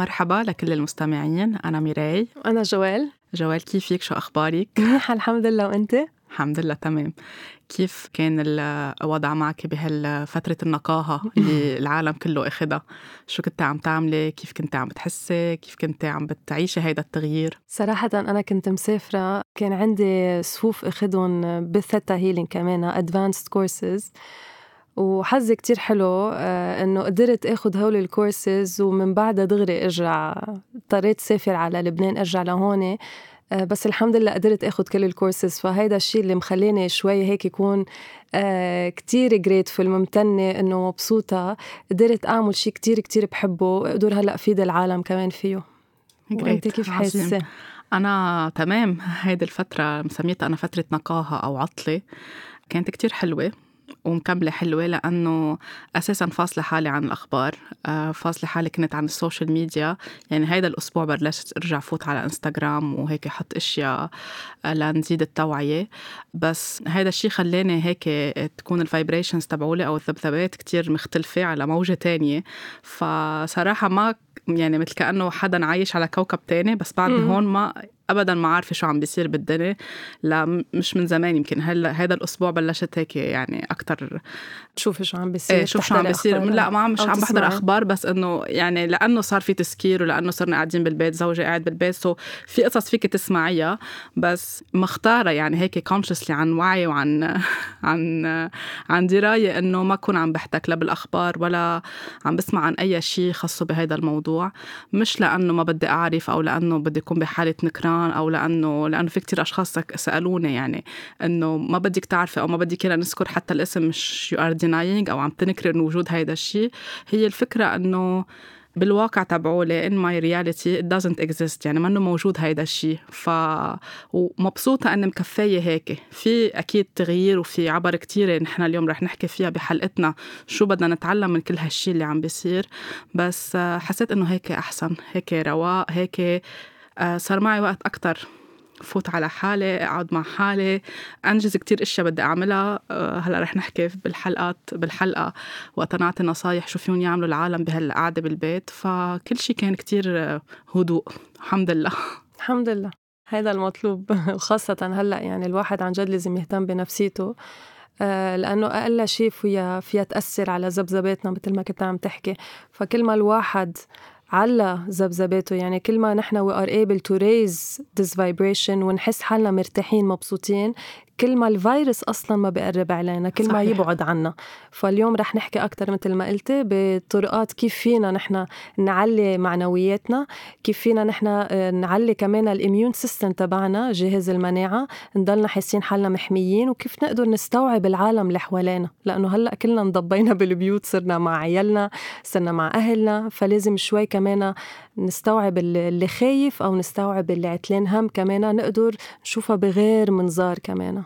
مرحبا لكل المستمعين. أنا ميراي. أنا جوال. جوال كيفك؟ شو أخبارك؟ منيحة الحمد لله. وأنت؟ الحمد لله تمام. كيف كان الوضع معك بهالفترة النقاهة اللي العالم كله أخدها شو كنت عم تعملي؟ كيف كنت عم بتحسي؟ كيف كنت عم بتعيشي هيدا التغيير؟ صراحة أنا كنت مسافرة. كان عندي صفوف أخدهم بال Theta Healing كمان advanced courses. وحظي كتير حلو آه، إنه قدرت آخد هول الكورسز ومن بعدها دغري أرجع اضطريت سافر على لبنان أرجع لهون آه، بس الحمد لله قدرت آخد كل الكورسز فهيدا الشيء اللي مخليني شوي هيك يكون آه، كتير جريتفul ممتنة إنه مبسوطة. قدرت أعمل شيء كتير كتير بحبه. واقدر هلأ أفيد العالم كمان فيه. وأنت كيف حاسة؟ أنا تمام. هيدي الفترة مسميتها أنا فترة نقاهة أو عطلة. كانت كتير حلوة. ومكملة حلوة لأنه أساسا فاصلة حالي عن الأخبار. آه، فاصلة حالي كنت عن ال social media. يعني هيدا الأسبوع بلشت أرجع فوت على إنستغرام وهيك أحط أشياء آه، لنزيد التوعية. بس هيدا الشيء خلاني هيك تكون ال vibrations تبعولي أو الذبذبات كتير مختلفة على موجة تانية. فصراحة ما يعني مثل كأنه حدا عايش على كوكب تاني بس بعدني هون ما ابدا ما عارفة شو عم بيصير بالدنيا. لا مش من زمان يمكن. هلا هذا الأسبوع بلشت هيك يعني أكثر تشوفي شو عم بيصير إيه شوف شو عم بيصير. لا ما مش عم بحضر أخبار بس إنه يعني لأنه صار في تسكير ولأنه صرنا قاعدين بالبيت زوجي قاعد بالبيت so في قصص فيك تسمعيها. بس مختارة يعني هيك consciously عن وعي وعن عن عن دراية إنه ما اكون عم بحتك لا بالأخبار ولا عم بسمع عن أي شيء خاصه بهذا الموضوع. مش لأنه ما بدي أعرف أو لأنه بدي أكون بحالة نكران. كمان أو لأنه لأنه في كتير أشخاص سألوني يعني إنه ما بدك تعرفي أو ما بدك كنا نذكر حتى الاسم مش you are denying أو عم تنكري إنه وجود هيدا الشيء هي الفكرة إنه بالواقع تبعولي in my reality it doesn't exist يعني منه موجود هيدا الشيء ف ومبسوطة أني مكفاية هيك. في أكيد تغيير وفي عبر كتيرة نحن اليوم رح نحكي فيها بحلقتنا شو بدنا نتعلم من كل هالشيء اللي عم بيصير. بس حسيت أنه هيك أحسن هيك رواق هيك صار معي وقت أكتر فوت على حالي أقعد مع حالي. أنجز كتير إشياء بدي أعملها. آه، هلأ رح نحكي بالحلقات بالحلقة وقت نعطي نصايح شو فيهم يعملوا العالم بهالقعدة بالبيت. فكل شيء كان كتير آه، هدوء. الحمد لله. الحمد لله. هذا المطلوب وخاصة هلأ يعني الواحد عن جد لازم يهتم بنفسيته. لأنه أقل شيء فيها فيها تأثر على ذبذباتنا مثل ما كنت عم تحكي. فكل ما الواحد على ذبذباته. يعني كل ما نحن we are able to raise this vibration ونحس حالنا مرتاحين مبسوطين كل ما الفيروس أصلا ما بيقرب علينا كل صحيح. ما يبعد عنا. فاليوم رح نحكي أكثر مثل ما قلتي بطرقات كيف فينا نحن نعلي معنوياتنا كيف فينا نحن آه، نعلي كمان الإميون سيستم تبعنا جهاز المناعة نضلنا حاسين حالنا محميين وكيف نقدر نستوعب العالم اللي حوالينا. لأنه هلأ كلنا انضبينا بالبيوت صرنا مع عيالنا صرنا مع أهلنا فلازم شوي كمان نستوعب اللي خايف أو نستوعب اللي عتلان هم كمان نقدر نشوفها بغير منظار كمان.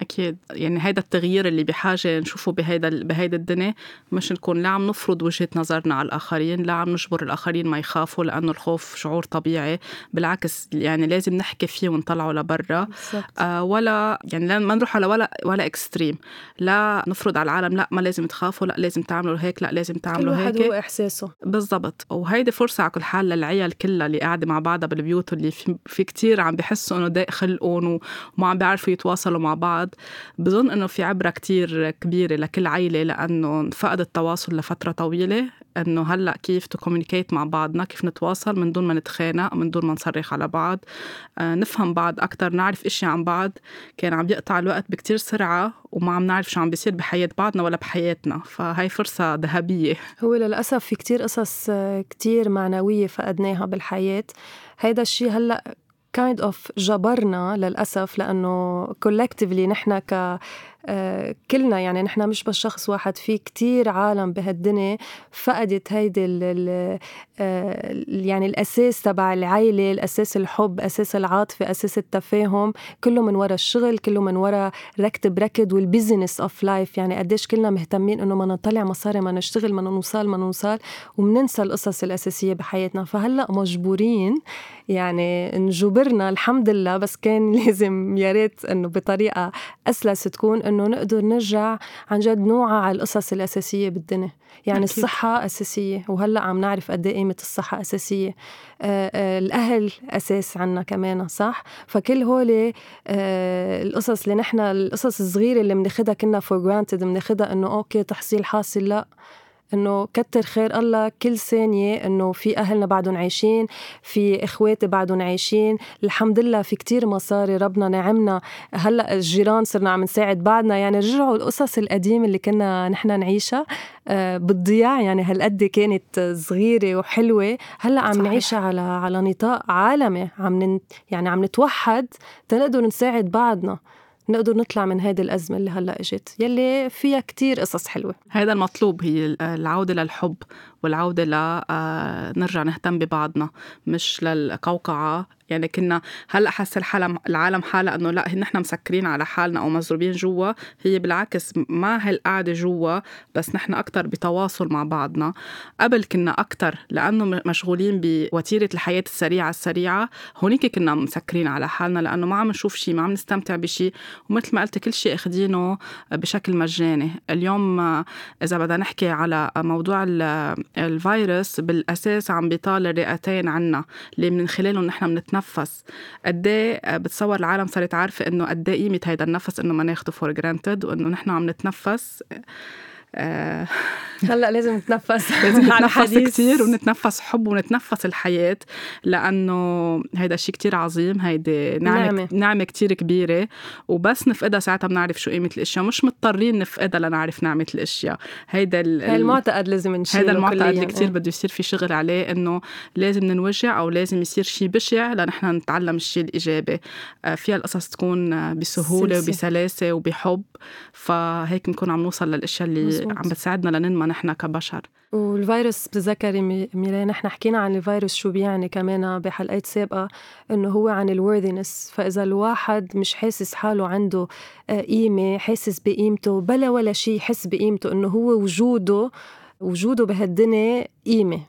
أكيد. يعني هيدا التغيير اللي بحاجة نشوفه بهيدا بهيدا الدنيا مش نكون لا عم نفرض وجهة نظرنا على الآخرين لا عم نجبر الآخرين ما يخافوا لأنه الخوف شعور طبيعي. بالعكس يعني لازم نحكي فيه ونطلعه لبرا. آه ولا يعني ما نروح على ولا ولا اكستريم لا نفرض على العالم لا ما لازم تخافوا لا لازم تعملوا هيك لا لازم تعملوا هيك. هو إحساسه. بالضبط. وهيدي فرصة على كل حال للعيال كلها اللي قاعدة مع بعضها بالبيوت اللي في, في كتير عم بحسوا إنه ضايق خلقهم وما عم بيعرفوا يتواصلوا مع بعض. بظن إنه في عبرة كتير كبيرة لكل عائله لأنه فقد التواصل لفترة طويلة. إنه هلأ كيف تكومينيكيت مع بعضنا كيف نتواصل من دون ما نتخانق من دون ما نصرخ على بعض. آه نفهم بعض أكثر نعرف اشياء عن بعض. كان عم يقطع الوقت بكتير سرعة وما عم نعرف شو عم بيصير بحياة بعضنا ولا بحياتنا. فهي فرصة ذهبية. هو للأسف في كتير قصص كتير معنوية فقدناها بالحياة. هيدا الشيء هلأ kind of جبرنا للأسف لأنه collectively نحن ك كلنا يعني نحن مش بس شخص واحد في كتير عالم بهالدنيا فقدت هيدي ال ال آه، يعني الأساس تبع العيلة الأساس الحب أساس العاطفة أساس التفاهم كله من وراء الشغل كله من وراء ركض بركض وال busyness of life يعني قديش كلنا مهتمين إنه ما نطلع مصاري ما نشتغل ما نوصل ما نوصل وبننسى القصص الأساسية بحياتنا. فهلأ مجبورين يعني انجبرنا الحمد لله بس كان لازم يا ريت إنه بطريقة أسلس تكون إنه نقدر نرجع عن جد نوعى على القصص الأساسية بالدنيا. يعني أكيد. الصحة أساسية وهلأ عم نعرف قد إيه قيمة الصحة أساسية. آه آه الأهل أساس عنا كمان صح؟ فكل هول آه القصص اللي نحن القصص الصغيرة اللي بناخدها كنا for granted بناخدها إنه okay تحصيل حاصل لأ. إنه كتر خير الله كل ثانية إنه في أهلنا بعدهم عايشين في إخواتي بعدهم عايشين. الحمد لله في كتير مصاري ربنا نعمنا. هلأ الجيران صرنا عم نساعد بعضنا يعني رجعوا القصص القديمة اللي كنا نحن نعيشها آه، بتضيع يعني هالقد كانت صغيرة وحلوة. هلأ عم صحيح. نعيشها على على نطاق عالمي. عم يعني عم نتوحد تنقدر نساعد بعضنا نقدر نطلع من هذه الأزمة اللي هلأ إجت يلي فيها كتير قصص حلوة. هذا المطلوب هي العودة للحب والعودة لنرجع آه، نهتم ببعضنا مش للقوقعة. يعني كنا هلأ حس الحالة العالم حالة إنه لأ نحن مسكرين على حالنا أو مزروبين جوا. هي بالعكس ما هالقعدة جوا بس نحن أكثر بتواصل مع بعضنا. قبل كنا أكثر لأنه مشغولين بوتيرة الحياة السريعة السريعة. هونيك كنا مسكرين على حالنا لأنه ما عم نشوف شيء ما عم نستمتع بشيء ومثل ما قلت كل شيء اخذينه بشكل مجاني. اليوم إذا بدنا نحكي على موضوع الفيروس بالأساس عم بيطال الرئتين عنا اللي من خلالهم نحن بنتنفس قد إيه بتصور العالم صارت عارفة إنه قد إيه قيمة هيدا النفس إنه ما ناخده for granted وإنه نحن عم نتنفس. هلأ لازم نتنفس. لازم نتنفس كثير ونتنفس حب ونتنفس الحياة لأنه هيدا شيء كثير عظيم هيدي نعمة نعمة, نعمة كثير كبيرة. وبس نفقدها ساعتها بنعرف شو قيمة الأشياء. مش مضطرين نفقدها لنعرف نعمة الأشياء. هيدا هي المعتقد لازم نشيله هيدا المعتقد اللي كثير بده يصير في شغل عليه إنه لازم ننوجع أو لازم يصير شيء بشع لنحن نتعلم الشيء الإيجابي. آه، فيها القصص تكون بسهولة وبسلاسة وبحب. فهيك بنكون عم نوصل للأشياء اللي مزبوط. عم بتساعدنا لننمى نحن كبشر. والفيروس بتذكري ميلان نحن حكينا عن الفيروس شو بيعني كمان بحلقات سابقة إنه هو عن الورثينس فإذا الواحد مش حاسس حاله عنده آه، قيمة حاسس بقيمته بلا ولا شيء يحس بقيمته إنه هو وجوده وجوده بهالدنيا قيمة.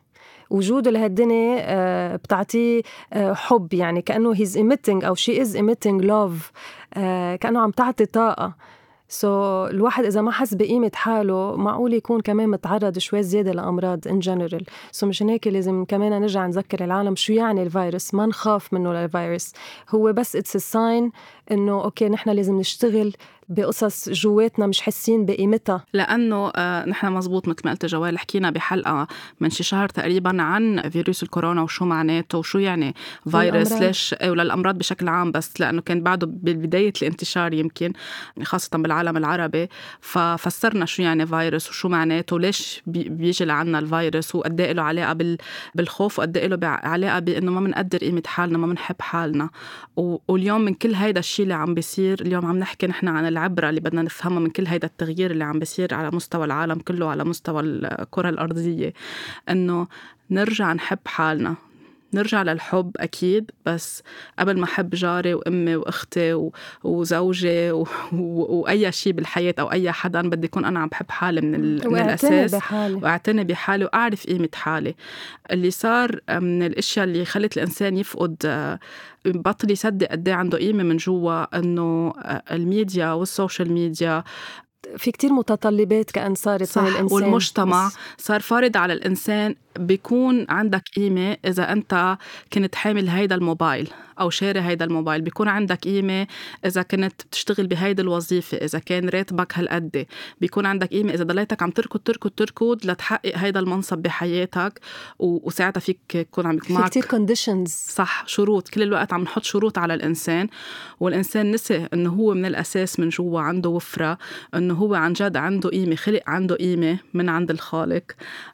وجوده لهالدنيا آه، بتعطيه آه، حب يعني كأنه he's emitting أو she is emitting love كأنه عم تعطي طاقة. so, الواحد إذا ما حس بقيمة حاله معقول يكون كمان متعرض شوي زيادة لأمراض in general so مشان هيك لازم كمان نرجع نذكر العالم شو يعني الفيروس ما نخاف منه للفيروس. هو بس it's sign إنه okay نحن لازم نشتغل بقصص جواتنا مش حاسين بقيمتها. لأنه آه نحن مزبوط مثل ما قلت جوال حكينا بحلقة من شي شهر تقريبا عن فيروس الكورونا وشو معناته وشو يعني فيروس ليش إيه، وللأمراض بشكل عام بس لأنه كان بعده ببداية الانتشار يمكن خاصة بالعالم العربي ففسرنا شو يعني فيروس وشو معناته وليش بيجي لعنا الفيروس وقد إيه له علاقة بالخوف وقد إيه له علاقة بإنه ما بنقدر قيمة حالنا ما بنحب حالنا. واليوم من كل هيدا الشيء اللي عم بيصير اليوم عم نحكي نحن عن العبرة اللي بدنا نفهمها من كل هيدا التغيير اللي عم بيصير على مستوى العالم كله على مستوى الكرة الأرضية إنه نرجع نحب حالنا. نرجع للحب أكيد بس قبل ما أحب جاري وأمي وأختي وزوجي و... و... وأي شيء بالحياة أو أي حدا بدي أكون أنا عم بحب حالي من, ال... من الأساس بحالي. وأعتني بحالي وأعرف قيمة حالي. اللي صار من الأشياء اللي خلت الإنسان يفقد بطل يصدق قد إيه عنده قيمة من جوا إنه ال media وال social media. في كتير متطلبات كأن صارت صح الإنسان. والمجتمع صار فارض على الإنسان بيكون عندك قيمة إذا أنت كنت حامل هيدا الموبايل أو شاري هيدا الموبايل. بيكون عندك قيمة إذا كنت بتشتغل بهيدي الوظيفة إذا كان راتبك هالقد. بيكون عندك قيمة إذا ضليتك عم تركض تركض تركض لتحقق هيدا المنصب بحياتك وساعتها فيك يكون عم يكون معك في كتير كونديشنز صح شروط. كل الوقت عم نحط شروط على الإنسان والإنسان نسي إنه هو من الأساس من جوا عنده وفرة إنه هو عن جد عنده قيمة خلق عنده قيمة من عند الخالق.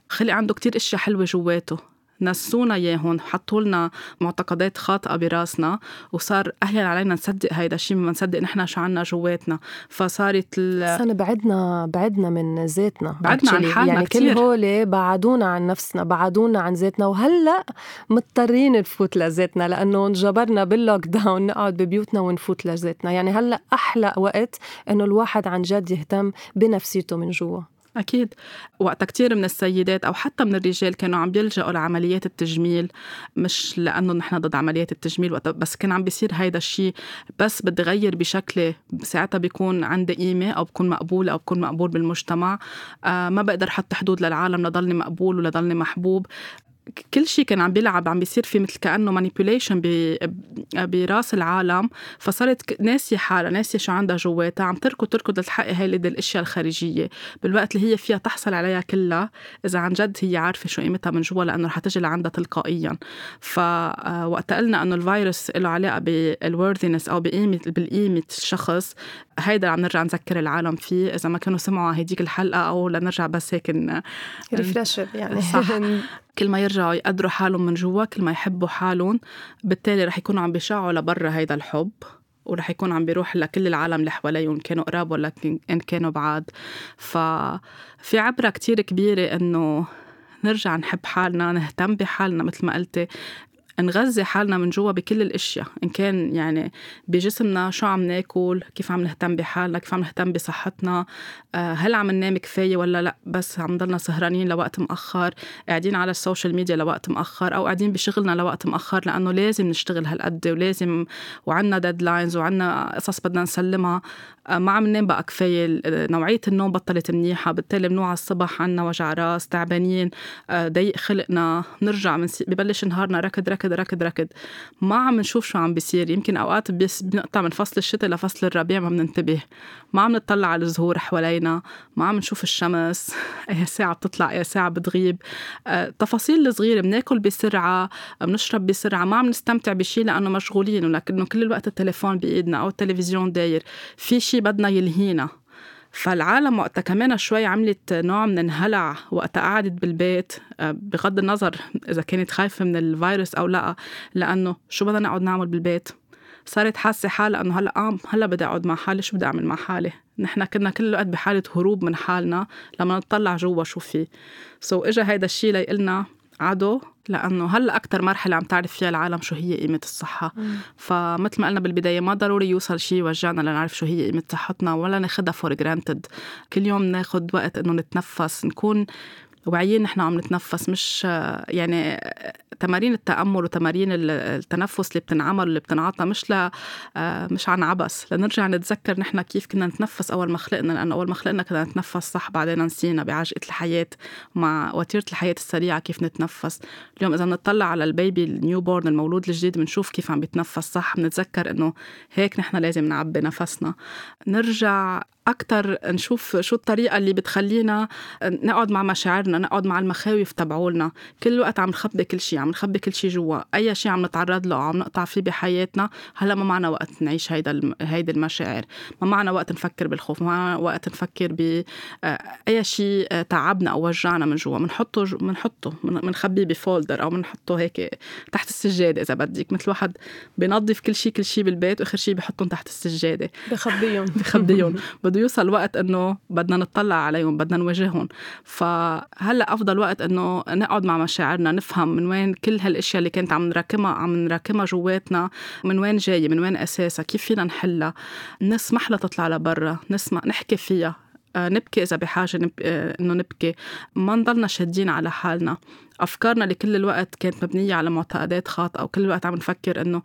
خلق عنده كتير إشياء حلوة جواته. نسونا اياهم حطوا لنا معتقدات خاطئة براسنا وصار اهين علينا نصدق هيدا الشيء ما نصدق نحن شو عنا جواتنا. فصارت ال... صرنا بعدنا بعدنا من ذاتنا بعدنا عن حالنا يعني كتير. كل هول بعدونا عن نفسنا بعدونا عن ذاتنا وهلأ مضطرين نفوت لذاتنا لأنه انجبرنا باللوك داون نقعد ببيوتنا ونفوت لذاتنا. يعني هلأ أحلى وقت إنه الواحد عن جد يهتم بنفسيته من جوا. أكيد. وقتها كتير من السيدات أو حتى من الرجال كانوا عم بيلجأوا لعمليات التجميل مش لأنه نحن ضد عمليات التجميل وقتها بس كان عم بيصير هيدا الشيء بس بدي غير بشكلي ساعتها بيكون عندي قيمة أو بكون مقبولة أو بكون مقبول بالمجتمع. آه ما بقدر حط حدود للعالم لضلني مقبول ولضلني محبوب. كل شيء كان عم بيلعب عم بيصير في مثل كأنه manipulation براس العالم فصارت ناسية حالها ناسية شو عندها جواتها عم تركض تركض لتحقق هاي الأشياء الخارجية. بالوقت اللي هي فيها تحصل عليها كلها إذا عن جد هي عارفة شو قيمتها من جوا لأنه رح تجي لعندها تلقائيا. فوقت قلنا إنه الفيروس له علاقة بال worthiness أو بقيمه بالقيمة الشخص هيدا عم نرجع نذكر العالم فيه. إذا ما كانوا سمعوا هديك الحلقة أو لنرجع بس هيك ريفرش يعني. صح. كل ما يرجعوا يقدروا حالهم من جوا كل ما يحبوا حالهم بالتالي رح يكونوا عم بيشعوا لبرا هيدا الحب ورح يكون عم بيروح لكل العالم اللي حواليهم كانوا قراب ولا إن كانوا بعاد. ففي عبرة كتير كبيرة إنه نرجع نحب حالنا نهتم بحالنا مثل ما قلتي. نغذي حالنا من جوا بكل الأشياء إن كان يعني بجسمنا شو عم ناكل كيف عم نهتم بحالنا كيف عم نهتم بصحتنا آه، هل عم ننام كفاية ولا لأ؟ بس عم ضلنا سهرانين لوقت مأخر قاعدين على ال social media لوقت مأخر أو قاعدين بشغلنا لوقت مأخر لأنه لازم نشتغل هالقد ولازم وعنا deadlines وعنا قصص بدنا نسلمها. آه، ما عم ننام بقى كفاية نوعية النوم بطلت منيحة بالتالي بنوع الصبح عنا وجع راس تعبانين آه، ضيق خلقنا نرجع ببلش نهارنا ركض ركض ركض ركض ما عم نشوف شو عم بيصير. يمكن أوقات بنقطع من فصل الشتاء لفصل الربيع ما بننتبه. ما عم نطلع على الزهور حوالينا. ما عم نشوف الشمس. أي ساعة بتطلع أي ساعة بتغيب. التفاصيل آه، الصغيرة. بناكل بسرعة بنشرب بسرعة. ما عم نستمتع بشيء لأنه مشغولين. ولكنه كل الوقت التليفون بإيدنا أو التلفزيون داير. في شيء بدنا يلهينا. فالعالم وقتها كمان شوي عملت نوع من الهلع وقتها قعدت بالبيت آه، بغض النظر إذا كانت خايفة من الفيروس أو لأ لأنه شو بدنا نقعد نعمل بالبيت؟ صارت حاسة حالها إنه هلأ آه هلأ بدي أقعد مع حالي شو بدي أعمل مع حالي؟ نحن كنا كل الوقت بحالة هروب من حالنا لما نطلع جوا شو في. so إجا هيدا الشيء ليقلنا عدو لأنه هلأ أكثر مرحلة عم تعرف فيها العالم شو هي قيمة الصحة مم. فمثل ما قلنا بالبداية ما ضروري يوصل شيء يوجعنا لنعرف شو هي قيمة صحتنا ولا ناخذها for granted كل يوم ناخذ وقت إنه نتنفس نكون واعيين نحن عم نتنفس مش يعني تمارين التأمل وتمارين التنفس اللي بتنعمل واللي بتنعطى مش ل مش عن عبس لنرجع نتذكر نحن كيف كنا نتنفس أول ما خلقنا لأنه أول ما خلقنا كنا نتنفس صح بعدين نسينا بعجقه الحياة مع وتيرة الحياة السريعة كيف نتنفس. اليوم إذا بنطلع على ال baby ال newborn المولود الجديد بنشوف كيف عم بيتنفس صح بنتذكر إنه هيك نحن لازم نعبي نفسنا. نرجع أكتر نشوف شو الطريقة اللي بتخلينا نقعد مع مشاعرنا نقعد مع المخاوف تبعولنا. كل وقت عم نخبي كل شيء عم نخبي كل شيء جوا. أي شيء عم نتعرض له عم نقطع فيه بحياتنا هلا ما معنا وقت نعيش هيدا هيدي المشاعر. ما معنا وقت نفكر بالخوف ما معنا وقت نفكر ب أي شيء تعبنا أو وجعنا من جوا. بنحطه بنحطه بنخبيه بفولدر أو بنحطه هيك تحت السجادة إذا بدك. مثل واحد بينظف كل شيء كل شيء بالبيت وآخر شيء بحطهم تحت السجادة. بخبيهم. بخبيهم. بده يوصل وقت إنه بدنا نطلع عليهم بدنا نواجههم. فهلأ أفضل وقت إنه نقعد مع مشاعرنا نفهم من وين كل هالأشياء اللي كانت عم نراكمها عم نراكمها جواتنا من وين جاية من وين أساسها كيف فينا نحلها. نسمح لها تطلع لبرا نسمع نحكي فيها. آه، نبكي إذا بحاجة نب... آه، إنه نبكي. ما نضلنا شادين على حالنا. أفكارنا اللي كل الوقت كانت مبنية على معتقدات خاطئة وكل الوقت عم نفكر إنه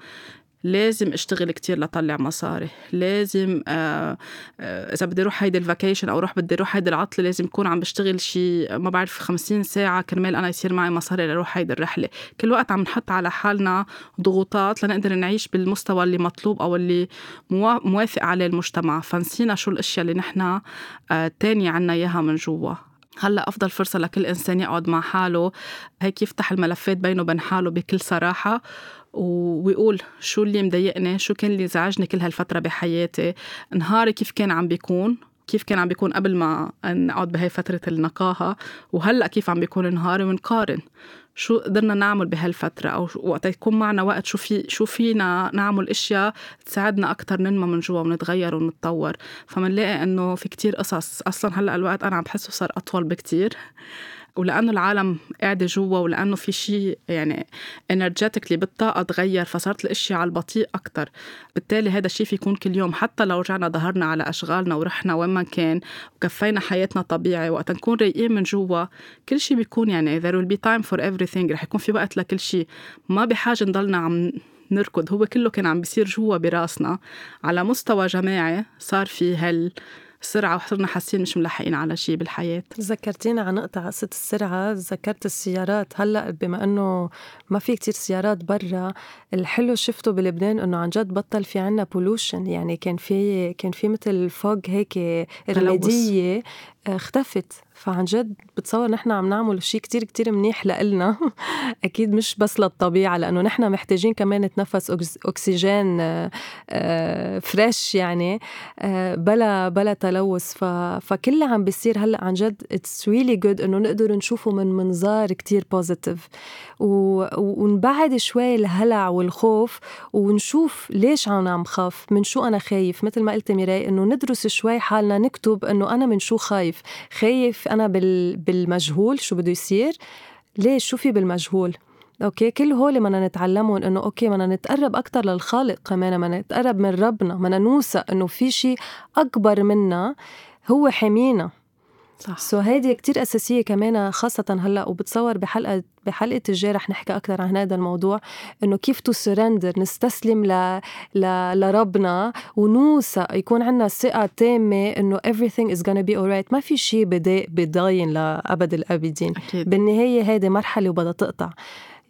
لازم اشتغل كتير لطلع مصاري. لازم آه آه إذا بدي أروح هيدي الفاكيشن أو أروح بدي أروح هيدي العطلة لازم اكون عم بشتغل شيء ما بعرف 50 ساعة كرمال أنا يصير معي مصاري لروح هيدي الرحلة. كل وقت عم نحط على حالنا ضغوطات لنقدر نعيش بالمستوى اللي مطلوب أو اللي موافق عليه المجتمع. فنسينا شو الأشياء اللي نحن آه تاني عنا إياها من جوا. هلأ أفضل فرصة لكل إنسان يقعد مع حاله هيك يفتح الملفات بينه وبين حاله بكل صراحة. ويقول شو اللي مضايقني شو كان اللي زعجني كل هالفترة بحياتي. نهاري كيف كان عم بيكون؟ كيف كان عم بيكون قبل ما نقعد بهي فترة النقاهة؟ وهلأ كيف عم بيكون نهاري ونقارن؟ شو قدرنا نعمل بهالفترة؟ أو وقت يكون معنا وقت شو في شو فينا نعمل أشياء تساعدنا أكتر ننمى من جوا ونتغير ونتطور. فمنلاقي إنه في كتير قصص. أصلا هلأ الوقت أنا عم بحسه صار أطول بكتير. ولأنه العالم قاعدة جوا ولأنه في شيء يعني انرجيتيكلي بالطاقة تغير فصارت الأشياء على البطيء أكثر بالتالي هذا الشيء في يكون كل يوم. حتى لو رجعنا ظهرنا على أشغالنا ورحنا وين ما كان وكفينا حياتنا طبيعي وقت نكون رايقين من جوا كل شيء بيكون يعني there will be time for everything. رح يكون في وقت لكل شيء ما بحاجة نضلنا عم نركض. هو كله كان عم بيصير جوا براسنا. على مستوى جماعي صار في هال السرعة وصرنا حاسين مش ملحقين على شيء بالحياة. ذكرتينا عن نقطة قصة السرعة ذكرت السيارات. هلأ بما أنه ما في كتير سيارات برا الحلو شفته بلبنان أنه عن جد بطل في عنا بولوشن يعني كان في كان في مثل فوق هيك رمادية اختفت. فعن جد بتصور نحن عم نعمل شيء كتير كتير منيح لإلنا. أكيد مش بس للطبيعة لأنه نحن محتاجين كمان نتنفس أكسجين فريش آه، يعني آه، بلا بلا تلوث. فكل اللي عم بيصير هلأ عن جد it's really good إنه نقدر نشوفه من منظار كتير positive ونبعد شوي الهلع والخوف ونشوف ليش عم عم خاف من شو أنا خايف. مثل ما قلت ميراي إنه ندرس شوي حالنا نكتب إنه أنا من شو خايف. خايف أنا بالمجهول شو بده يصير؟ ليش؟ شو في بالمجهول؟ okay كل هول بدنا نتعلمهم إنه okay بدنا نتقرب أكثر للخالق كمان بدنا نتقرب من ربنا بدنا نوثق إنه في شيء أكبر منا هو حامينا صح. so هيدي كتير أساسية كمان خاصة هلأ وبتصور بحلقة بحلقة الجاي رح نحكي أكثر عن هذا الموضوع إنه كيف to surrender نستسلم ل... ل... لربنا ونوثق يكون عندنا ثقة تامة إنه everything is gonna be alright. ما في شيء بضاين لأبد الآبدين. أكيد. بالنهاية هيدي مرحلة وبدها تقطع.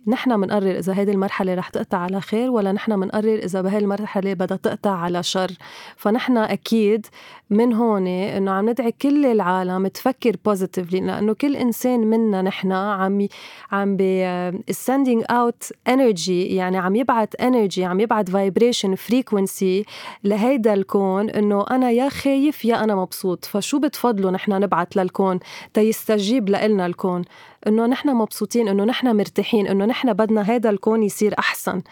نحن بنقرر إذا هيدي المرحلة رح تقطع على خير ولا نحن بنقرر إذا بهي المرحلة بدها تقطع على شر. فنحن أكيد من هون إنه عم ندعي كل العالم تفكر positively لأنه كل إنسان منا نحن عم عم بي sending out energy يعني عم يبعث energy عم يبعث vibration frequency لهيدا الكون إنه أنا يا خايف يا أنا مبسوط. فشو بتفضلوا نحن نبعث للكون؟ تيستجيب لنا الكون. إنه نحن مبسوطين إنه نحن مرتاحين إنه نحن بدنا هذا الكون يصير أحسن.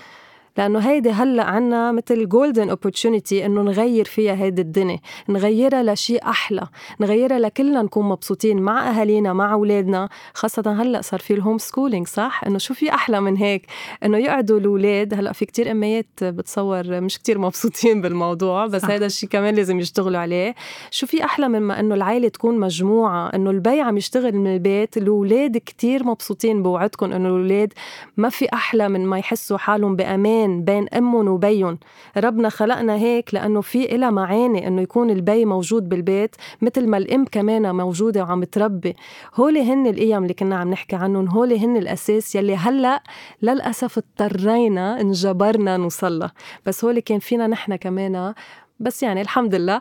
لأنه هيدي هلأ عنا مثل golden opportunity إنه نغير فيها هيدي الدنيا نغيرها لشيء أحلى نغيرها لكلنا نكون مبسوطين مع أهالينا مع أولادنا. خاصة هلأ صار في ال home schooling صح؟ إنه شو في أحلى من هيك؟ إنه يقعدوا الأولاد هلأ في كتير أميات بتصور مش كتير مبسوطين بالموضوع بس هذا الشيء كمان لازم يشتغلوا عليه. شو في أحلى من ما إنه العائله تكون مجموعة؟ إنه البي عم يشتغل من البيت الأولاد كتير مبسوطين بوعدكم إنه الأولاد ما في أحلى من ما يحسوا حالهم بأمان. أمان بين امهم وبيهم ربنا خلقنا هيك لأنه في إلها معاني إنه يكون البي موجود بالبيت مثل ما الأم كمان موجودة وعم تربي. هولي هن القيم اللي كنا عم نحكي عنهم هولي هن الأساس يلي هلأ للأسف اضطرينا انجبرنا نوصلها بس هولي كان فينا نحن كمان بس يعني الحمد لله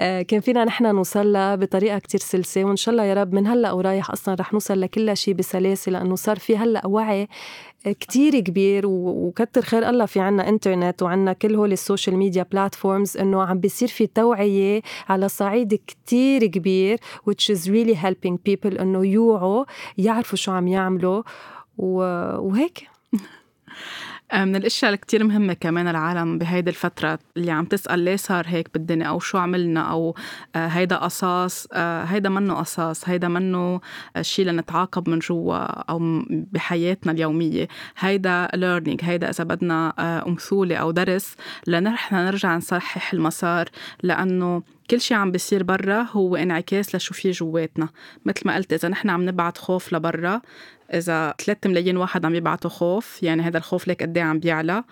آه، كان فينا نحن نوصل بطريقة كتير سلسة. وإن شاء الله يا رب من هلأ ورايح أصلا رح نوصل لكل شيء بسلاسة لأنه صار في هلأ وعي كتير كبير وكتر خير الله في عنا انترنت وعنا كل هول ال social media platforms إنه عم بيصير في توعية على صعيد كتير كبير which is really helping people إنه يوعوا يعرفوا شو عم يعملوا وهيك. من الأشياء اللي كتير مهمة كمان العالم بهيدي الفترة اللي عم تسأل ليه صار هيك بالدنيا أو شو عملنا أو آه، هيدا قصاص آه، هيدا منه قصاص هيدا منه شيء لنتعاقب من جوا أو بحياتنا اليومية. هيدا learning هيدا إذا بدنا أمثولة أو درس لنحن نرجع نصحح المسار لأنه كل شيء عم بيصير برا هو انعكاس لشو في جواتنا. مثل ما قلت إذا نحن عم نبعت خوف لبرا إذا 3 ملايين واحد عم يبعتوا خوف يعني هذا الخوف ليك قد إيه عم بيعلى؟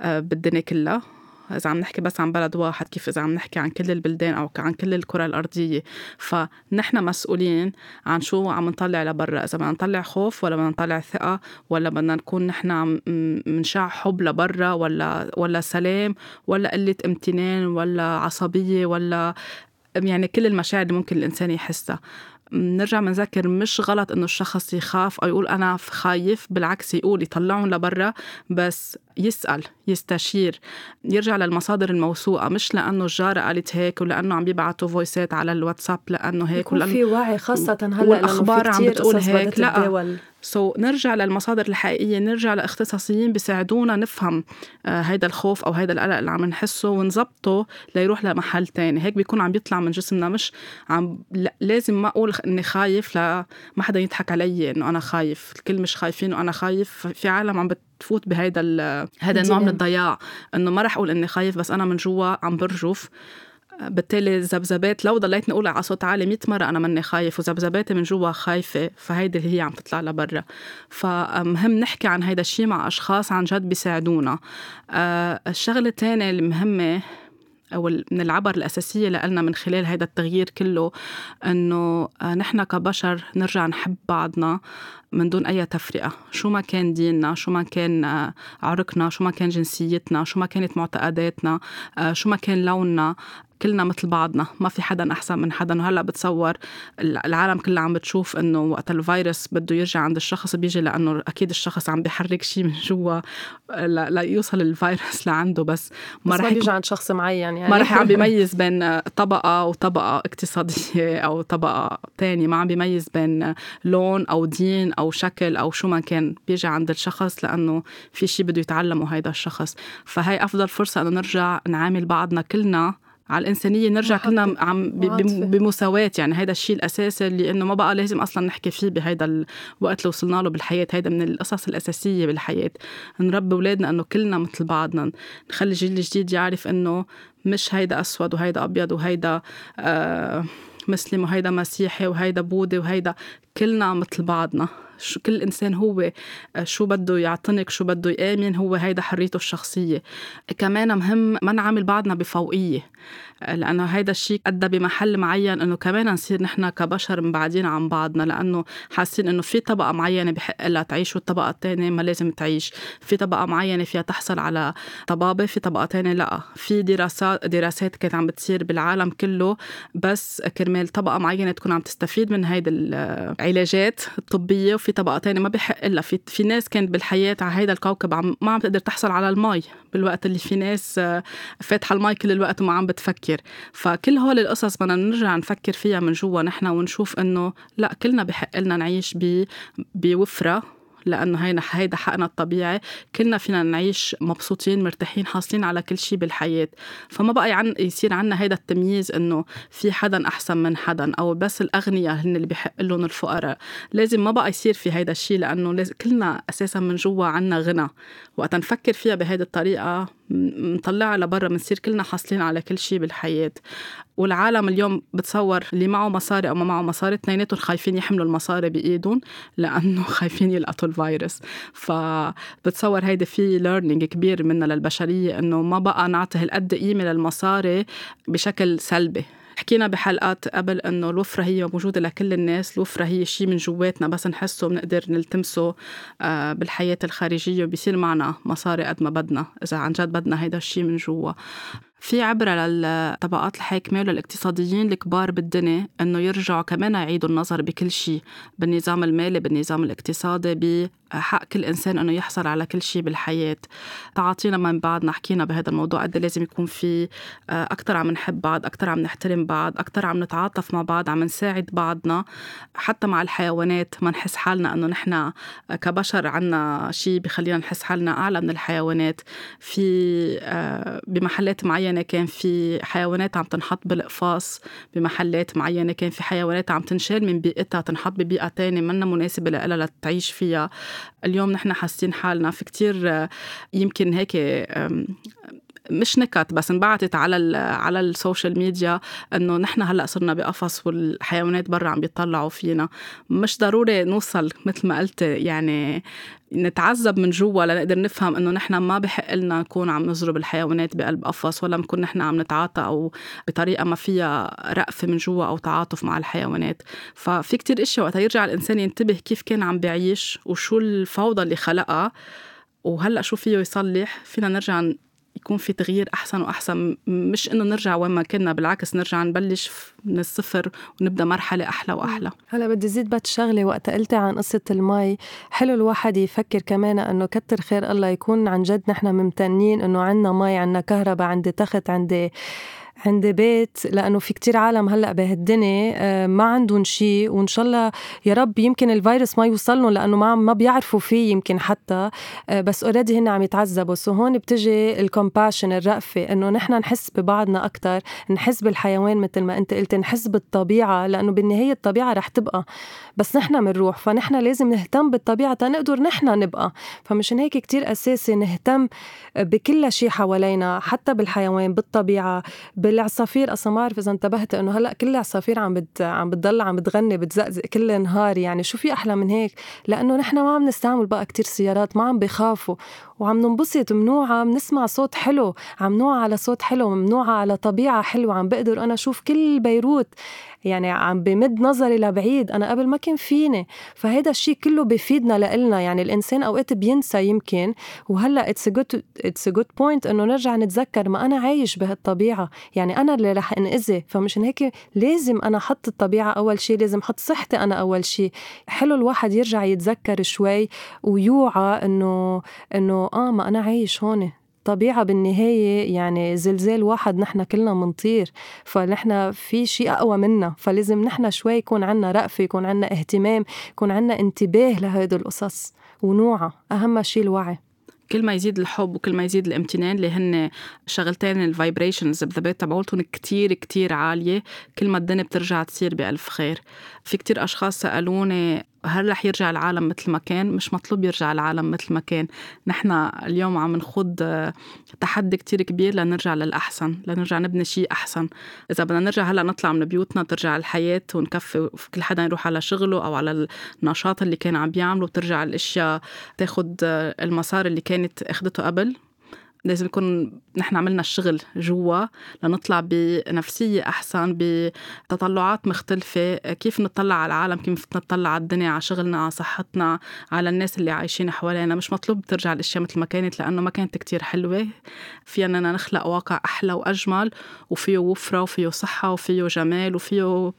آه، بالدنيا كلها. إذا عم نحكي بس عن بلد واحد كيف إذا عم نحكي عن كل البلدان أو عن كل الكرة الأرضية. فنحن مسؤولين عن شو عم نطلع لبرا إذا بدنا نطلع خوف ولا بدنا نطلع ثقة ولا بدنا نكون نحن عم منشع حب لبرا ولا ولا سلام ولا قلة امتنان ولا عصبية ولا يعني كل المشاعر اللي ممكن الإنسان يحسها. نرجع بنذكر مش غلط إنه الشخص يخاف أو يقول أنا خايف بالعكس يقول يطلعهم لبرا بس يسأل يستشير يرجع للمصادر الموثوقة مش لأنه الجارة قالت هيك ولأنه عم بيبعتوا فويسات على الواتساب لأنه هيك ولأنه في وعي خاصة هلأ والأخبار عم بتقول هيك لأ. سو so, نرجع للمصادر الحقيقية نرجع لإختصاصيين بيساعدونا نفهم آه هيدا الخوف أو هيدا القلق اللي عم نحسه ونظبطه ليروح لمحل تاني. هيك بيكون عم بيطلع من جسمنا مش عم لازم ما أقول إني خايف لا ما حدا يضحك علي إنه أنا خايف. الكل مش خايفين وأنا خايف. في عالم عم بتفوت بهيدا هذا النوع من الضياع. إنه ما رح أقول إني خايف بس أنا من جوا عم برجف. بالتالي الذبذبات لو ضليت نقول على صوت عالي 100 مرة أنا مني خايف وذبذباتي من جوا خايفة فهيدي اللي هي عم تطلع لبرا. فمهم نحكي عن هيدا الشيء مع أشخاص عن جد بيساعدونا. آه، الشغلة الثانية المهمة أو من العبر الأساسية لنا من خلال هذا التغيير كله أنه آه، نحن كبشر نرجع نحب بعضنا من دون أي تفرقة. شو ما كان ديننا شو ما كان آه، عرقنا شو ما كان جنسيتنا شو ما كانت معتقداتنا شو ما كان لوننا كلنا مثل بعضنا ما في حدا أحسن من حدا. وهلأ بتصور العالم كلها عم بتشوف إنه وقت الفيروس بده يرجع عند الشخص بيجي لأنه أكيد الشخص عم بيحرك شيء من جوا ليوصل الفيروس لعنده. بس ما رح يجي عند شخص معين يعني. ما رح عم بيميز بين طبقة وطبقة اقتصادية أو طبقة تانية. ما عم بيميز بين لون أو دين أو شكل أو شو ما كان. بيجي عند الشخص لأنه في شيء بده يتعلمه هيدا الشخص. فهي أفضل فرصة إنه نرجع نعامل بعضنا كلنا على الإنسانية نرجع كلنا عم بمساواة يعني هذا الشيء الأساسي اللي انه ما بقى لازم أصلا نحكي فيه بهذا الوقت اللي وصلنا له بالحياة. هذا من القصص الأساسية بالحياة. نربي أولادنا إنه كلنا مثل بعضنا. نخلي الجيل الجديد يعرف إنه مش هيدا أسود وهيدا أبيض وهيدا آه مسلم وهيدا مسيحي وهيدا بوذي وهيدا. كلنا مثل بعضنا. شو كل إنسان هو آه، شو بده يعتنق شو بده يآمن هو هيدا حريته الشخصية. كمان مهم ما نعامل بعضنا بفوقية لأنه هيدا الشيء أدى بمحل معين إنه كمان نصير نحن كبشر مبعدين عن بعضنا لأنه حاسين إنه في طبقة معينة بحق لها تعيش والطبقة الثانية ما لازم تعيش. في طبقة معينة فيها تحصل على طبابة في طبقة ثانية لأ. في دراسات دراسات كانت عم بتصير بالعالم كله بس كرمال طبقة معينة تكون عم تستفيد من هيدي العلاجات الطبيه وفي طبقة ثانية ما بحق لها في في ناس كانت بالحياة على هيدا الكوكب عم ما عم تقدر تحصل على المي بالوقت اللي في ناس فاتحة المي كل الوقت وما عم بتفكر. فكل هول القصص بدنا نرجع نفكر فيها من جوا نحن ونشوف إنه لا كلنا بحق لنا نعيش بوفرة. لأنه هينا هيدا حقنا الطبيعي. كلنا فينا نعيش مبسوطين مرتاحين حاصلين على كل شيء بالحياة. فما بقى عن يصير عنا هيدا التمييز إنه في حدا أحسن من حدا أو بس الأغنياء هن اللي بحق لهم الفقراء. لازم ما بقى يصير في هيدا الشيء لازم كلنا أساسا من جوا عنا غنى. وقت نفكر فيها بهيدي الطريقة مطلعها لبرا بنصير كلنا حاصلين على كل شيء بالحياة. والعالم اليوم بتصور اللي معه مصاري أو ما معه مصاري اثنيناتهم خايفين يحملوا المصاري بإيدهم لأنه خايفين يلقطوا الفيروس. فبتصور هيدي في ليرنينج كبير منا للبشرية إنه ما بقى نعطي هالقد قيمة للمصاري بشكل سلبي. حكينا بحلقات قبل إنه الوفرة هي موجودة لكل الناس الوفرة هي شيء من جواتنا بس نحسه بنقدر نلتمسه آه، بالحياة الخارجية وبيصير معنا مصاري قد ما بدنا إذا عن جد بدنا هيدا الشيء من جوا. في عبرة للطبقات الحاكمة وللاقتصاديين الكبار بالدنيا أنه يرجعوا كمان يعيدوا النظر بكل شيء بالنظام المالي بالنظام الاقتصادي بحق كل إنسان أنه يحصل على كل شيء بالحياة. تعاطينا من بعضنا حكينا بهذا الموضوع قد إيه لازم يكون في آه، أكثر عم نحب بعض أكثر عم نحترم بعض أكثر عم نتعاطف مع بعض عم نساعد بعضنا. حتى مع الحيوانات ما نحس حالنا أنه نحن كبشر عنا شيء بخلينا نحس حالنا أعلى من الحيوانات. في آه، بمحلات معينة معينة كان في حيوانات عم تنحط بالقفاص بمحلات معينة كان في حيوانات عم تنشال من بيئتها تنحط ببيئة تانية منا مناسبة لها لتعيش فيها. اليوم نحن حاسين حالنا في كتير يمكن هيك مش نكت بس انبعتت على على ال social media إنه نحن هلأ صرنا بقفص والحيوانات برا عم بيطلعوا فينا. مش ضروري نوصل مثل ما قلت يعني نتعذب من جوا لنقدر نفهم إنه نحن ما بحق لنا نكون عم نضرب الحيوانات بقلب قفص ولا نكون نحن عم نتعاطى أو بطريقة ما فيها رأفه من جوا أو تعاطف مع الحيوانات. ففي كتير إشياء وقت يرجع الإنسان ينتبه كيف كان عم بيعيش وشو الفوضى اللي خلقها وهلأ شو فيه يصلح؟ فينا نرجع يكون في تغيير أحسن وأحسن. مش إنه نرجع وين ما كنا بالعكس نرجع نبلش من الصفر ونبدأ مرحلة أحلى وأحلى. هلا بدي زيد بس شغلة وقت قلتي عن قصة المي. حلو الواحد يفكر كمان إنه كتر خير الله يكون عن جد نحن ممتنين إنه عندنا مي عندنا كهرباء عندي تخت عندي عند بيت لأنه في كتير عالم هلأ بهالدنيا آه، ما عندهم شيء وإن شاء الله يا رب يمكن الفيروس ما يوصل لهم لأنه ما ما بيعرفوا فيه يمكن حتى آه، بس already هن عم يتعذبوا. so هون بتجي ال compassion الرأفة إنه نحن نحس ببعضنا أكثر نحس بالحيوان مثل ما أنت قلت نحس بالطبيعة لأنه بالنهاية الطبيعة رح تبقى. بس نحن بنروح فنحن لازم نهتم بالطبيعة تنقدر نحن نبقى. فمشان هيك كتير أساسي نهتم بكل شيء حوالينا حتى بالحيوان بالطبيعة بالعصافير أصلا ما بعرف إذا انتبهت إنه هلأ كل العصافير عم بت... عم بتضل عم بتغني بتزقزق كل نهار يعني شو في أحلى من هيك؟ لأنه نحن ما عم نستعمل بقى كتير سيارات ما عم بخافوا وعم ننبسط منوعة بنسمع صوت حلو عم نوعى على صوت حلو منوعة على طبيعة حلوة عم بقدر أنا أشوف كل بيروت. يعني عم بمد نظري لبعيد أنا قبل ما كان فيني. فهيدا الشيء كله بفيدنا لإلنا. يعني الإنسان أوقات بينسى يمكن. وهلأ it's good it's good point إنه نرجع نتذكر ما أنا عايش بهالطبيعة. يعني أنا اللي رح أنأذي. فمشان هيك لازم أنا أحط الطبيعة أول شيء لازم أحط صحتي أنا أول شيء حلو الواحد يرجع يتذكر شوي ويوعى إنه آه ما أنا عايش هون. الطبيعة بالنهاية يعني زلزال واحد نحن كلنا منطير فنحن في شيء أقوى منا. فلازم نحن شوي يكون عنا رأفة يكون عنا اهتمام يكون عنا انتباه لهيدي القصص ونوعها. أهم شيء الوعي. كل ما يزيد الحب وكل ما يزيد الامتنان اللي هن شغلتين الفايبريشنز بذبات تبعولتهم كتير كتير عالية. كل ما الدنيا بترجع تصير بألف خير. في كتير أشخاص سألوني هل رح يرجع العالم مثل ما كان؟ مش مطلوب يرجع العالم مثل ما كان. نحن اليوم عم نخوض تحدي كتير كبير لنرجع للأحسن لنرجع نبني شيء أحسن. إذا بدنا نرجع هلأ نطلع من بيوتنا ترجع الحياة ونكفي كل حدا يروح على شغله أو على النشاط اللي كان عم بيعمله وترجع الأشياء تاخد المسار اللي كانت أخدته قبل. لازم يكون نحن عملنا الشغل جوا لنطلع بنفسية أحسن بتطلعات مختلفة. كيف نطلع على العالم؟ كيف نطلع على الدنيا على شغلنا على صحتنا على الناس اللي عايشين حوالينا. مش مطلوب ترجع الأشياء مثل ما كانت لأنه ما كانت كتير حلوة. فينا نخلق واقع أحلى وأجمل وفيه وفرة وفيه صحة وفيه جمال وفيه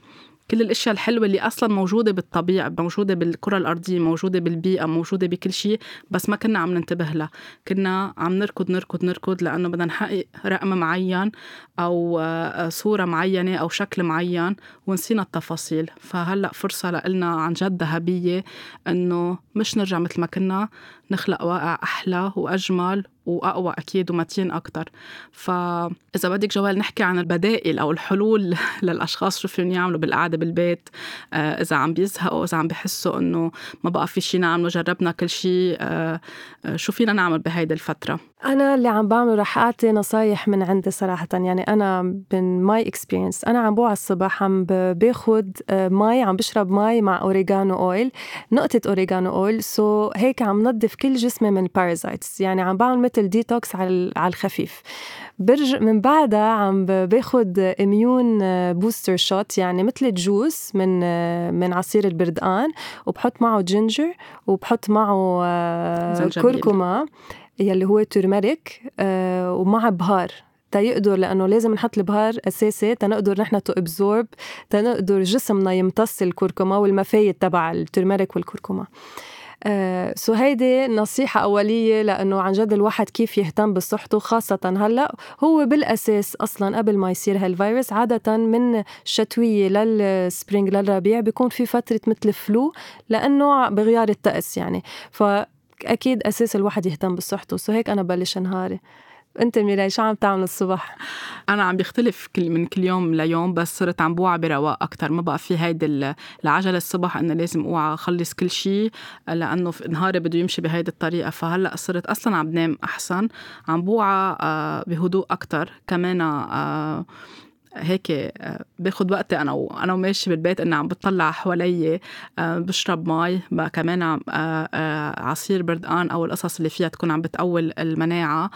كل الأشياء الحلوة اللي أصلا موجودة بالطبيعة موجودة بالكرة الأرضية موجودة بالبيئة موجودة بكل شيء بس ما كنا عم ننتبه لها. كنا عم نركض نركض نركض لأنه بدنا نحقق رقم معين أو آه، صورة معينة أو شكل معين ونسينا التفاصيل. فهلأ فرصة لنا عن جد ذهبية إنه مش نرجع مثل ما كنا نخلق واقع أحلى وأجمل وأقوى أكيد ومتين أكثر فاذا بدك جوال نحكي عن البدائل أو الحلول للأشخاص شو فيهم يعملوا بالقعدة بالبيت آه، إذا عم بيزهقوا إذا عم بحسوا إنه ما بقى في شيء نعمله جربنا كل شيء آه، آه، شو فينا نعمل بهيدي الفترة؟ أنا اللي عم بعمله رح اعطي نصايح من عندي صراحة. يعني أنا من my experience أنا عم بوعى الصبح عم باخذ مي عم بشرب مي مع oregano oil نقطة oregano oil. so هيك عم نظف كل جسمي من ال parasites يعني عم بعمل مثل ديتوكس على على الخفيف. برج من بعدها عم باخد immune booster shot يعني مثل ال juice من من عصير البردقان وبحط معه ginger وبحط معه آه، كركمه يلي هو turmeric آه، ومع بهار. تيقدر لأنه لازم نحط البهار أساسي تنقدر نحن to absorb تنقدر جسمنا يمتص الكركمه والمفايد تبع ال turmeric والكركمه آه so هيدي نصيحة أولية لأنه عن جد الواحد كيف يهتم بصحته خاصة هلأ هو بالأساس أصلا قبل ما يصير هالفيروس عادة من الشتوية لل spring للربيع بيكون في فترة مثل flu لأنه بغيار الطقس يعني. فأكيد أساس الواحد يهتم بصحته so هيك أنا بلش نهاري. أنت ميراي شو عم تعمل الصبح؟ أنا عم بيختلف كل من كل يوم ليوم بس صرت عم بوعى برواق أكثر ما بقى في هيدي العجلة الصبح إنه لازم أوعى أخلص كل شيء لأنه نهاري بده يمشي بهيدي الطريقة. فهلأ صرت أصلا عم بنام أحسن عم بوعى آه، بهدوء أكثر كمان آه، هيك آه، باخد وقتي أنا وأنا وماشي بالبيت إني عم بطلع حوالي آه، بشرب مي. كمان آه، عصير بردقان أو القصص اللي فيها تكون عم بتقوي المناعة.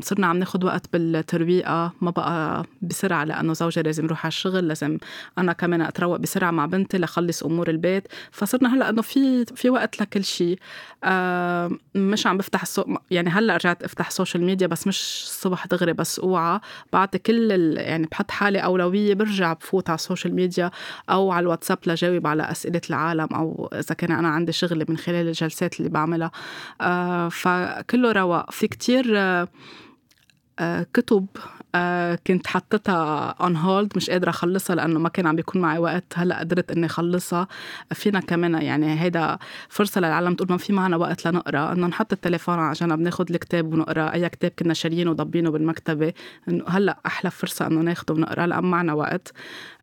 صرنا عم ناخد وقت بالترويقة. ما بقى بسرعة لأنه زوجي لازم يروح على الشغل لازم أنا كمان أتروق بسرعة مع بنتي لخلص أمور البيت. فصرنا هلأ إنه في في وقت لكل شيء. مش عم بفتح السوق يعني هلأ رجعت أفتح ال social media بس مش الصبح دغري بس أوعى. بعطي كل يعني بحط حالي أولوية برجع بفوت على ال social media أو على الواتساب لجاوب على أسئلة العالم أو إذا كان أنا عندي شغل من خلال الجلسات اللي بعملها. آه فكله رواق في كتير آه آه، كتب آه، كنت حطيتها on hold مش قادرة أخلصها لأنه ما كان عم بيكون معي وقت. هلأ قدرت إني أخلصها. فينا كمان يعني هيدا فرصة للعالم تقول ما في معنا وقت لنقرأ. إنه نحط التليفون على جنب ناخذ الكتاب ونقرأ. أي كتاب كنا شاريينه وضبينه بالمكتبة. إنه هلأ أحلى فرصة إنه ناخده ونقرأ لأن معنا وقت.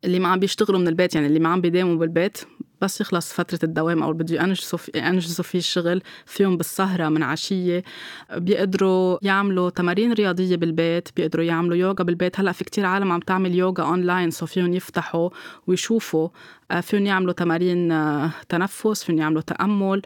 اللي ما عم بيشتغلوا من البيت يعني اللي ما عم بيداوموا بالبيت بس يخلص فترة الدوام أو بده ينجزوا في ينجزوا فيه الشغل فيهم بالسهرة من عشية. بيقدروا يعملوا تمارين رياضية بالبيت بيقدروا يعملوا يوغا بالبيت. هلأ في كتير عالم عم تعمل يوغا online so فيهم يفتحوا ويشوفوا آه، فيهم يعملوا تمارين آه، تنفس فيهم يعملوا تأمل.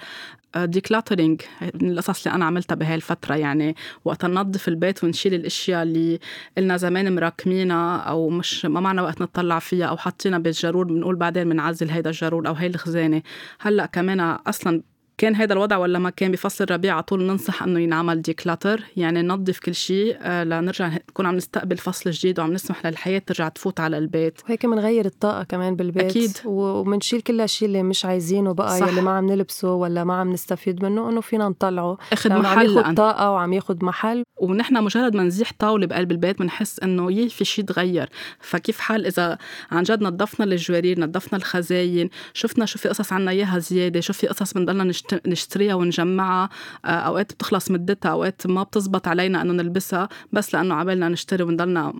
decluttering من القصص اللي أنا عملتها بهاي الفترة يعني. وقت ننظف البيت ونشيل الأشياء اللي قلنا زمان مراكمينها أو مش ما معنا وقت نطلع فيها أو حاطينها بالجرور بنقول بعدين بنعزل هيدا الجرور أو هي الخزانة. هلأ كمان أصلا كان هذا الوضع ولا ما كان بفصل الربيع على طول ننصح إنه ينعمل declutter يعني ننظف كل شيء آه، لنرجع نكون عم نستقبل فصل جديد وعم نسمح للحياة ترجع تفوت على البيت. وهيك بنغير الطاقة كمان بالبيت. أكيد. وبنشيل كل الشيء اللي مش عايزينه بقى صح. يلي ما عم نلبسه ولا ما عم نستفيد منه إنه فينا نطلعه. أخذ محل عم ياخذ طاقة وعم ياخذ محل. ونحن مجرد ما نزيح طاولة بقلب البيت بنحس إنه يي في شيء تغير. فكيف حال إذا عن جد نظفنا الجوارير نظفنا الخزاين شفنا شو في قصص عنا إياها زيادة شو في قصص بنضلنا نشتريها ونجمعها. آه، أوقات بتخلص مدتها أوقات ما بتزبط علينا إنه نلبسها بس لأنه عبالنا نشتري ونضلنا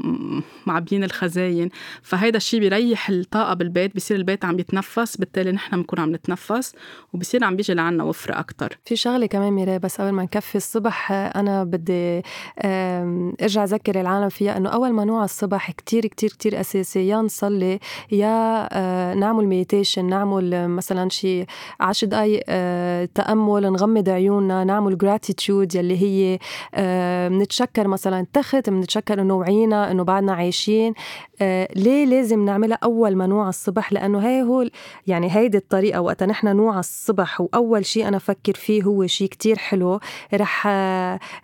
معبيين الخزاين. فهيدا الشيء بيريح الطاقة بالبيت بصير البيت عم يتنفس بالتالي نحن بنكون عم نتنفس وبصير عم بيجي لعنا وفرة أكثر في شغلة كمان ميراي بس قبل ما نكفي الصبح أنا بدي أرجع أذكر العالم فيها إنه أول ما نوع الصبح كتير كتير كتير أساسي يا نصلي يا آه، نعمل meditation نعمل مثلا شي 10 دقائق آه، تأمل نغمض عيوننا نعمل gratitude يلي هي بنتشكر مثلا تخت بنتشكر إنه وعينا إنه بعدنا عايشين. آه، ليه لازم نعملها أول ما نوع الصبح؟ لأنه هي هو يعني هيدي الطريقة وقت نحن نوع الصبح وأول شيء أنا أفكر فيه هو شيء كتير حلو رح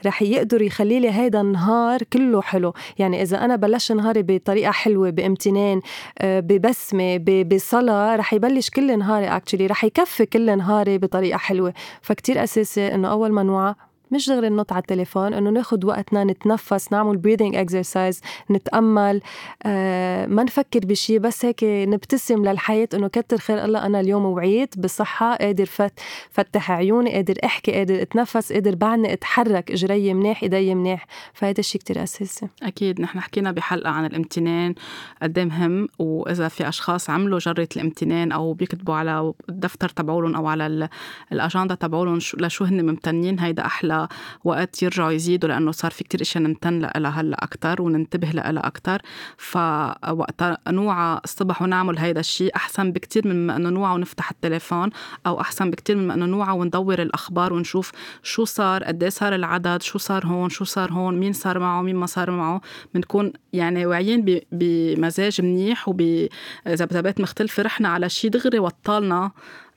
رح يقدر يخلي لي هيدا النهار كله حلو. يعني إذا أنا بلشت نهاري بطريقة حلوة بامتنان آه، ببسمة بصلاة رح يبلش كل نهاري اكشلي رح يكفي كل نهاري بطريقة حلوة. فكتير أساسي إنه أول ما نوعى مش دغري ننط على التليفون إنه ناخد وقتنا نتنفس نعمل breathing exercise نتأمل. آه ما نفكر بشي بس هيك نبتسم للحياة إنه كتر خير الله أنا اليوم وعيت بصحة قادر فت فتح عيوني قادر أحكي قادر أتنفس قادر بعدني أتحرك إجري منيح إيدي منيح. فهذا الشيء كتير أساسي. أكيد نحن حكينا بحلقة عن الامتنان قد إيه مهم وإذا في أشخاص عملوا جرة الامتنان أو بيكتبوا على الدفتر تبعولهم أو على الأجندة تبعولهم لشو هن ممتنين هيدا أحلى وقت يرجعوا يزيدوا لأنه صار في كتير إشياء نمتن لها هلأ أكثر وننتبه لها أكثر فوقت نوعى الصبح ونعمل هيدا الشيء أحسن بكتير من إنه نوعى ونفتح التليفون أو أحسن بكتير من إنه نوعى وندور الأخبار ونشوف شو صار قد إيه صار العدد شو صار هون شو صار هون مين صار معه مين ما صار معه. بنكون يعني واعيين بمزاج منيح وبذبذبات مختلفه رحنا على شيء دغري وطالنا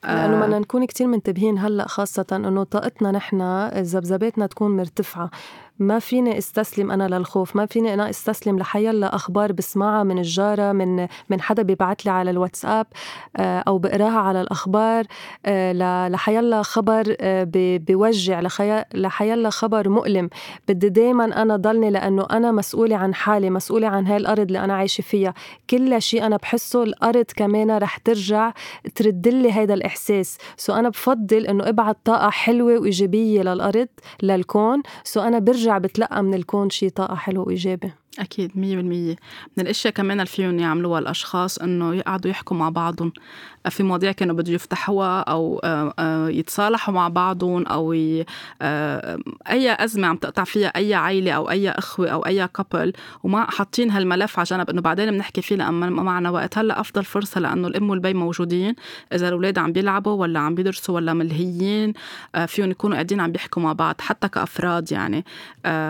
لأنه بدنا نكون كتير منتبهين هلأ خاصة إنه طاقتنا نحن ذبذباتنا تكون مرتفعة. ما فيني استسلم أنا للخوف ما فيني أنا استسلم لحيلا أخبار بسمعها من الجارة من من حدا بيبعت لي على الواتساب آه، أو بقراها على الأخبار آه، لحيلا خبر آه، بوجع لحيلا خبر مؤلم. بدي دائما أنا ضلني لأنه أنا مسؤولة عن حالي مسؤولة عن هاي الأرض اللي أنا عايشة فيها. كل شيء أنا بحسه الأرض كمان رح ترجع ترد لي هذا الإحساس. so أنا بفضل إنه أبعت طاقة حلوة وإيجابية للأرض للكون. so أنا برجع برجع بتلقى من الكون شي طاقة حلو وإيجابي. أكيد مية بالمية. من الأشياء كمان اللي فيهم يعملوا الأشخاص إنه يقعدوا يحكوا مع بعضهم. في مواضيع كانوا بده يفتحوها أو آه، آه، يتصالحوا مع بعضهم أو آه، أي أزمة عم تقطع فيها أي عائلة أو أي أخوة أو أي couple وما حاطين هالملف على جنب إنه بعدين بنحكي فيه لأن ما معنا وقت. هلأ أفضل فرصة لأنه الأم والبي موجودين. إذا الأولاد عم بيلعبوا ولا عم بيدرسوا ولا ملهيين فيهم يكونوا قاعدين عم بيحكوا مع بعض حتى كأفراد يعني.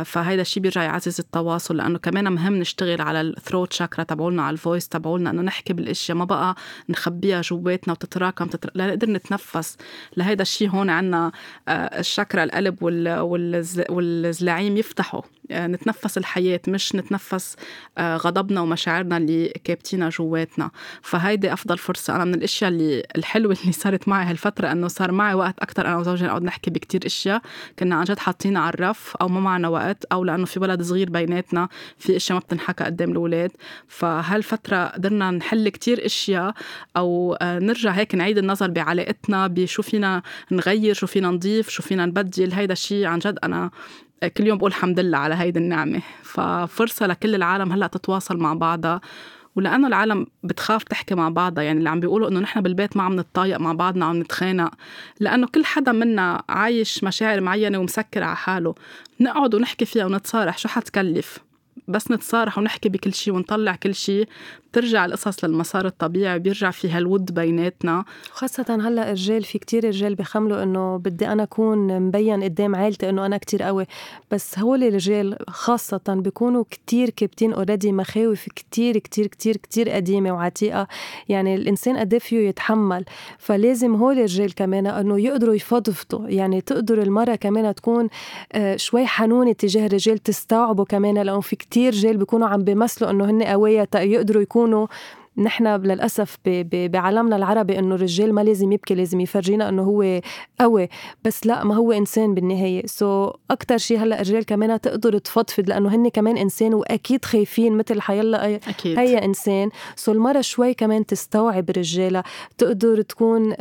فهيدا الشيء بيرجع يعزز التواصل لأنه كمان مهم نشتغل على ال throat chakra تبعولنا على ال voice تبعولنا إنه نحكي بالأشياء ما بقى نخبيها جواتنا وتتراكم تتر... لنقدر نتنفس. لهيدا الشيء هون عنا آه، الشاكرا القلب وال... والز... والزلاعيم يفتحوا. نتنفس الحياة مش نتنفس آه، غضبنا ومشاعرنا اللي كابتينا جواتنا. فهيدي أفضل فرصة. أنا من الأشياء اللي الحلوة اللي صارت معي هالفترة إنه صار معي وقت أكتر أنا وزوجي نقعد نحكي بكتير أشياء. كنا عن جد حاطين على الرف أو ما معنا وقت أو لأنه في ولد صغير بيناتنا في أشياء ما بتنحكى قدام الأولاد. فهالفترة قدرنا نحل كتير أشياء أو آه، نرجع هيك نعيد النظر بعلاقتنا بشو فينا نغير شو فينا نضيف شو فينا نبدل. هيدا الشيء عن جد أنا كل يوم بقول الحمد لله على هيدي النعمة. ففرصة لكل العالم هلأ تتواصل مع بعضها. ولأنه العالم بتخاف تحكي مع بعضها. يعني اللي عم بيقولوا إنه نحن بالبيت ما عم نتطايق مع بعضنا عم نتخانق. لأنه كل حدا منا عايش مشاعر معينة ومسكر على حاله. نقعد ونحكي فيها ونتصارح شو حتكلف. بس نتصارح ونحكي بكل شيء ونطلع كل شيء بترجع القصص للمسار الطبيعي بيرجع في هالود بيناتنا. خاصة هلا الرجال في كتير رجال بخملوا إنه بدي أنا أكون مبين قدام عائلتي إنه أنا كتير قوي. بس هول الرجال خاصة بيكونوا كتير كابتين اوريدي مخاوف كتير كتير كتير كتير قديمة وعتيقة. يعني الإنسان قد إيه فيه يتحمل. فلازم هول الرجال كمان إنه يقدروا يفضفضوا. يعني تقدر المرة كمان تكون آه، شوي حنونة تجاه الرجال تستوعبوا كمان لأنه في كتير رجال بيكونوا عم بيمثلوا إنه هن قوية يقدروا يكونوا نحن للأسف بعالمنا العربي إنه الرجال ما لازم يبكي لازم يفرجينا إنه هو قوي. بس لا ما هو إنسان بالنهاية. so, أكثر شيء هلأ الرجال كمان تقدر تفضفض لأنه هن كمان إنسان وأكيد خايفين مثل حيلا أكيد. هي إنسان. so, المرة شوي كمان تستوعب الرجالة. تقدر تكون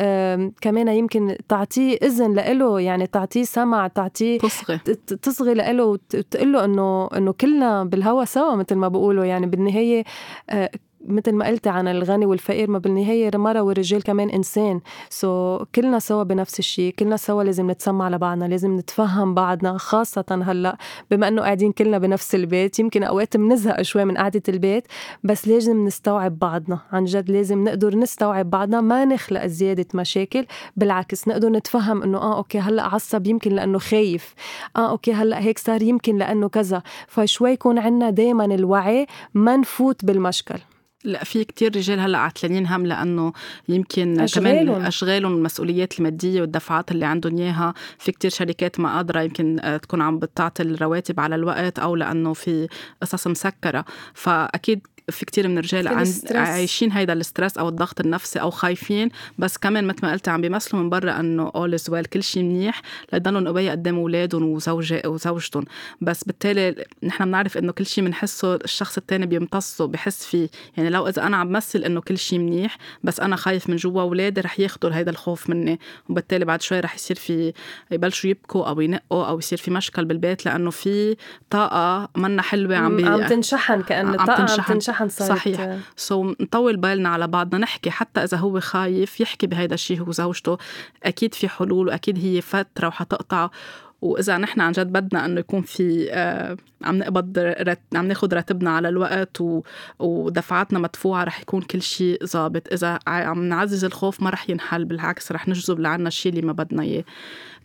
كمان يمكن تعطيه إذن له يعني تعطيه سمع تعطيه تصغي. تصغي له وتقول له انه إنه كلنا بالهوا سوا مثل ما بقولوا. يعني بالنهاية آه، مثل ما قلت عن الغني والفقير ما بالنهاية المرأة والرجال كمان إنسان. so, كلنا سوا بنفس الشيء كلنا سوا لازم نتسمع لبعضنا لازم نتفهم بعضنا خاصة هلأ بما إنه قاعدين كلنا بنفس البيت يمكن أوقات بنزهق شوي من قعدة البيت بس لازم نستوعب بعضنا. عن جد لازم نقدر نستوعب بعضنا ما نخلق زيادة مشاكل بالعكس نقدر نتفهم إنه آه okay هلأ عصب يمكن لأنه خايف آه okay هلأ هيك صار يمكن لأنه كذا. فشوي يكون عندنا دائما الوعي ما نفوت بالمشكل. لا في كتير رجال هلأ عتلانين هم لأنه يمكن أشغالهم. كمان أشغالهم المسؤوليات المادية والدفعات اللي عندهم إياها في كتير شركات ما قادرة يمكن آه، تكون عم بتعطي الرواتب على الوقت أو لأنه في قصص مسكرة فأكيد في كتير من الرجال عند عايشين هيدا ال stress أو الضغط النفسي أو خايفين. بس كمان مثل ما قلت عم بيمثلوا من برا إنه all is well كل شيء منيح لضلهم قوية قدام أولادهم وزوجة وزوجتهم. بس بالتالي نحن بنعرف إنه كل شيء بنحسه الشخص الثاني بيمتصه بحس فيه. يعني لو إذا أنا عم بمثل إنه كل شيء منيح بس أنا خايف من جوا أولادي رح ياخذوا هيدا الخوف مني. وبالتالي بعد شوي رح يصير في يبلشوا يبكوا أو ينقوا أو يصير في مشكل بالبيت لأنه في طاقة منا حلوة عم بي... عم تنشحن كأن الطاقة عم تنشحن. صارت صحيح. سو so, نطول بالنا على بعضنا نحكي حتى إذا هو خايف يحكي بهيدا الشيء هو وزوجته أكيد في حلول وأكيد هي فترة وحتقطع. وإذا نحن عن جد بدنا إنه يكون في آه عم نقبض رت... عم ناخذ راتبنا على الوقت و... ودفعاتنا مدفوعة رح يكون كل شيء ظابط. إذا عم نعزز الخوف ما رح ينحل بالعكس رح نجذب لعنا الشيء اللي ما بدنا إياه.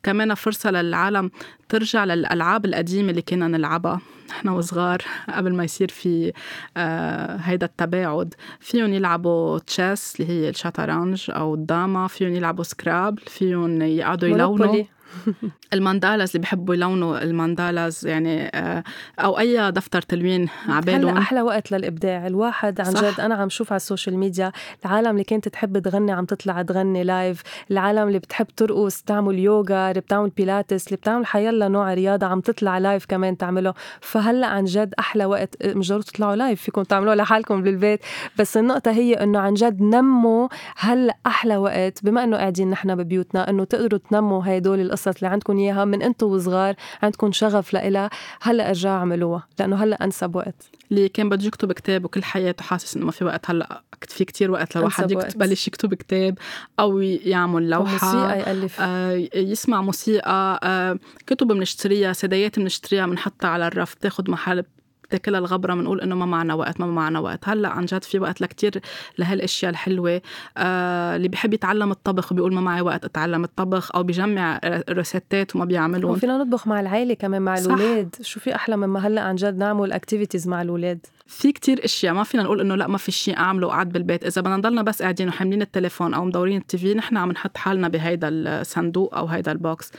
كمان فرصة للعالم ترجع للألعاب القديمة اللي كنا نلعبها. نحن وصغار قبل ما يصير في آه هيدا التباعد. فيهم يلعبوا تشيس اللي هي الشطرنج أو الداما فيهم يلعبوا سكرابل فيهم يقعدوا يلونوا. ال mandalas اللي بحبوا يلونوا ال mandalas يعني آه، أو أي دفتر تلوين عبالهم هلأ أحلى وقت للإبداع. الواحد عن جد أنا عم شوف على ال social media العالم اللي كانت تحب تغني عم تطلع تغني live العالم اللي بتحب ترقص تعمل يوغا اللي بتعمل بيلاتس اللي بتعمل حيلا نوع رياضة عم تطلع live كمان تعمله. فهلأ عن جد أحلى وقت مش ضروري تطلعوا live فيكم تعملوه لحالكم بالبيت. بس النقطة هي إنه عن جد نموا هلأ أحلى وقت بما إنه قاعدين نحن ببيوتنا إنه تقدروا تنموا هدول القصص اللي عندكم إياها من أنتم وصغار عندكم شغف لإلها هلأ ارجعوا أعملوها لأنه هلأ أنسب وقت. اللي كان بده يكتب كتاب وكل حياته حاسس إنه ما في وقت. هلأ في كتير وقت لواحد يكتب بلش يكتب كتاب أو يعمل لوحة موسيقى يألف. آه يسمع موسيقى آه كتب بنشتريها سدايات بنشتريها بنحطها على الرف تاخذ محل بتاكلها الغبرة بنقول إنه ما معنا وقت ما معنا وقت. هلأ عن جد في وقت لكتير لهالأشياء الحلوة آه اللي بحب يتعلم الطبخ بيقول ما معي وقت أتعلم الطبخ أو بيجمع روسيتات وما بيعملهم. وفينا نطبخ مع العائلة كمان مع الأولاد. شو في أحلى مما هلأ عن جد نعمل activities مع الأولاد؟ في كتير أشياء ما فينا نقول إنه لأ ما في شيء أعمله وقعد بالبيت. إذا بدنا نضلنا بس قاعدين وحاملين التليفون أو مدورين ال TV نحن عم نحط حالنا بهيدا الصندوق أو هيدا ال box.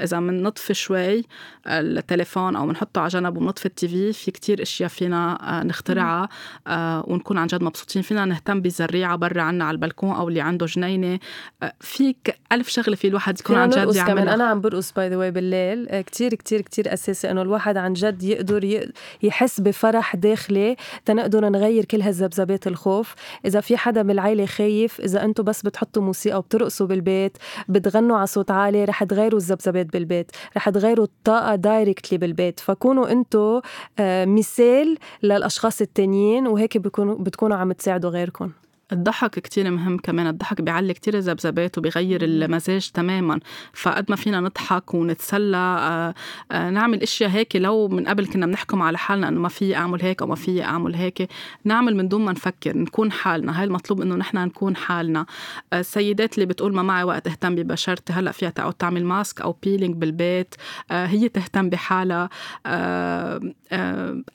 إذا بنطفي شوي التليفون أو بنحطه على جنب وبنطفي ال TV في كتير أشياء فينا آه، نخترعها آه، ونكون عن جد مبسوطين. فينا نهتم بزريعة برا عنا على البلكون أو اللي عنده جنينة. آه، فيك ألف شغلة في الواحد يكون عن جد يعمل أنا عم برقص by the بالليل. كتير كتير كتير أساسي إنه الواحد عن جد يقدر يحس بفرح داخلي. تنقدر نغير كل هالذبذبات الخوف. إذا في حدا بالعيلة خايف إذا أنتم بس بتحطوا موسيقى وبترقصوا بالبيت بتغنوا على صوت عالي رح تغيروا الذبذبات بالبيت رح تغيروا الطاقة directly بالبيت. فكونوا أنتم آه، مثال للأشخاص التانيين وهيك بتكونوا عم تساعدوا غيركم. الضحك كتير مهم كمان الضحك بيعلي كتير الذبذبات وبيغير المزاج تماما. فقد ما فينا نضحك ونتسلى آه، آه، نعمل أشياء هيك لو من قبل كنا بنحكم على حالنا إنه ما في أعمل هيك أو ما في أعمل هيك نعمل من دون ما نفكر نكون حالنا. هاي المطلوب إنه نحن نكون حالنا. آه، السيدات اللي بتقول ما معي وقت اهتم ببشرتي هلأ فيها تقعد تعمل ماسك أو بيلينج بالبيت. هي تهتم بحالها.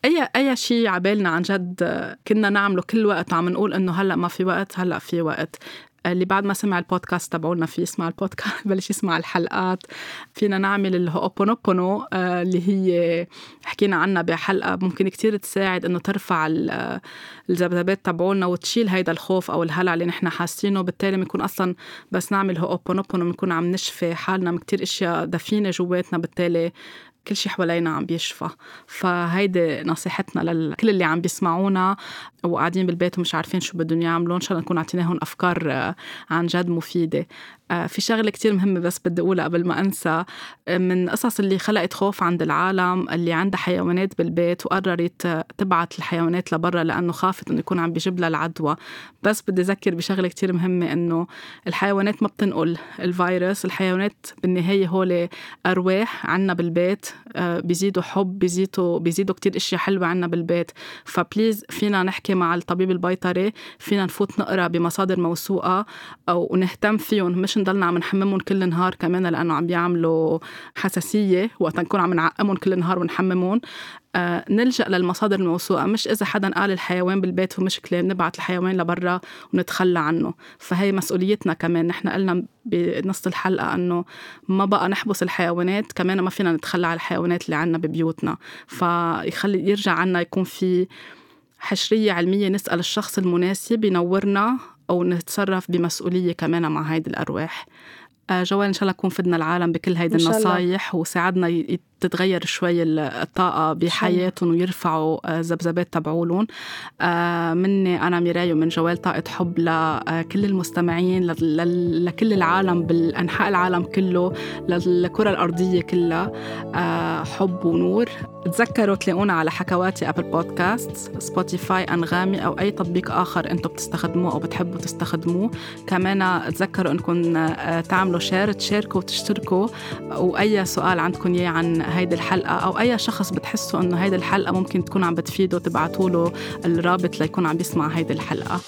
اي أي شيء عبالنا عن جد كنا نعمله كل وقت عم نقول إنه هلأ ما في وقت هلأ في وقت. اللي بعد ما سمع البودكاست تبعولنا في يسمع البودكاست بلش يسمع الحلقات. فينا نعمل أوبونوبونو آه، اللي هي حكينا عنها بحلقة ممكن كتير تساعد إنه ترفع الذبذبات تبعولنا وتشيل هيدا الخوف أو الهلع اللي نحن حاسينه. بالتالي بنكون أصلا بس نعمل هو أوبونوبونو بنكون عم نشفي حالنا من كتير إشياء دفينة جواتنا. بالتالي كل شيء حوالينا عم بيشفى. فهيدي نصيحتنا لكل اللي عم بيسمعونا وقاعدين بالبيت ومش عارفين شو بدهم يعملوا إن شاء الله نكون اعطيناهم أفكار آه، عن جد مفيدة. في شغلة كتير مهمة بس بدي أقولها قبل ما أنسى. آه، من قصص اللي خلقت خوف عند العالم اللي عندها حيوانات بالبيت وقررت تبعت الحيوانات لبرا لأنه خافت إنه يكون عم بيجيب لها العدوى. بس بدي أذكر بشغلة كتير مهمة إنه الحيوانات ما بتنقل الفيروس. الحيوانات بالنهاية هول أرواح عنا بالبيت. بيزيدوا حب بيزيدوا بيزيدوا كتير إشياء حلوة عنا بالبيت. فبليز فينا نحكي مع الطبيب البيطري. فينا نفوت نقرأ بمصادر موثوقة أو نهتم فيهم. مش نضلنا عم نحممهم كل نهار كمان لأنه عم بيعملوا حساسية وقت نكون عم نعقمهم كل نهار ونحممهم. آه نلجأ للمصادر الموثوقه مش إذا حدا قال الحيوان بالبيت ومشكله نبعت الحيوان لبرا ونتخلى عنه. فهي مسؤوليتنا كمان. نحن قلنا بنص الحلقة إنه ما بقى نحبس الحيوانات كمان ما فينا نتخلى على الحيوانات اللي عنا ببيوتنا. فيخلي يرجع عنا يكون في حشرية علمية نسأل الشخص المناسب ينورنا أو نتصرف بمسؤولية كمان مع هيدي الأرواح. آه، جوال إن شاء الله نكون فدنا العالم بكل هيدي النصايح وساعدنا تتغير شوي الطاقة بحياتهم ويرفعوا آه، ذبذبات تبعولهم. آه، مني أنا ميراي ومن جوال طاقة حب لكل المستمعين لكل العالم بالأنحاء العالم كله للكرة الأرضية كلها. آه، حب ونور. تذكروا تلاقونا على حكواتي Apple Podcasts Spotify أنغامي أو أي تطبيق آخر أنتم بتستخدموه أو بتحبوا تستخدموه. كمان تذكروا أنكم تعملوا share تشاركوا وتشتركوا. وأي سؤال عندكم إياه عن هيدي الحلقة أو أي شخص بتحسوا إنه هيدي الحلقة ممكن تكون عم بتفيده تبعتوا له الرابط ليكون عم بيسمع هيدي الحلقة.